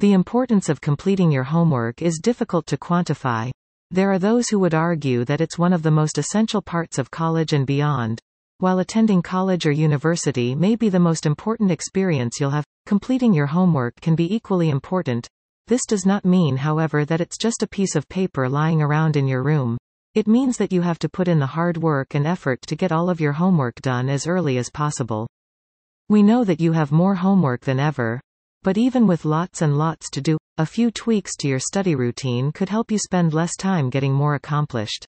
The importance of completing your homework is difficult to quantify. There are those who would argue that it's one of the most essential parts of college and beyond. While attending college or university may be the most important experience you'll have, completing your homework can be equally important. This does not mean however that it's just a piece of paper lying around in your room. It means that you have to put in the hard work and effort to get all of your homework done as early as possible. We know that you have more homework than ever. But even with lots and lots to do, a few tweaks to your study routine could help you spend less time getting more accomplished.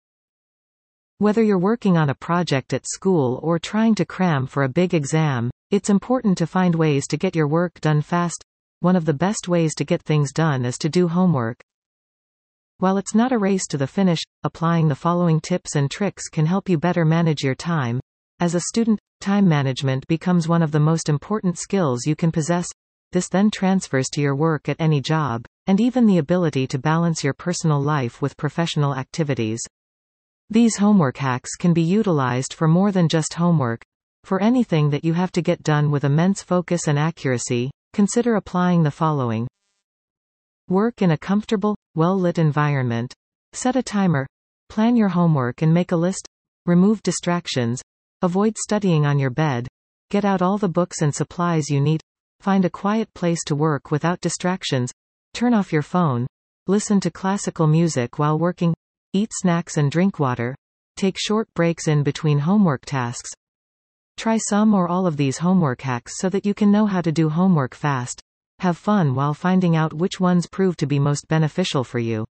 Whether you're working on a project at school or trying to cram for a big exam, it's important to find ways to get your work done fast. One of the best ways to get things done is to do homework. While it's not a race to the finish, applying the following tips and tricks can help you better manage your time. As a student, time management becomes one of the most important skills you can possess. This then transfers to your work at any job, and even the ability to balance your personal life with professional activities. These homework hacks can be utilized for more than just homework. For anything that you have to get done with immense focus and accuracy, consider applying the following. Work in a comfortable, well-lit environment. Set a timer. Plan your homework and make a list. Remove distractions. Avoid studying on your bed. Get out all the books and supplies you need. Find a quiet place to work without distractions. Turn off your phone. Listen to classical music while working. Eat snacks and drink water. Take short breaks in between homework tasks. Try some or all of these homework hacks so that you can know how to do homework fast. Have fun while finding out which ones prove to be most beneficial for you.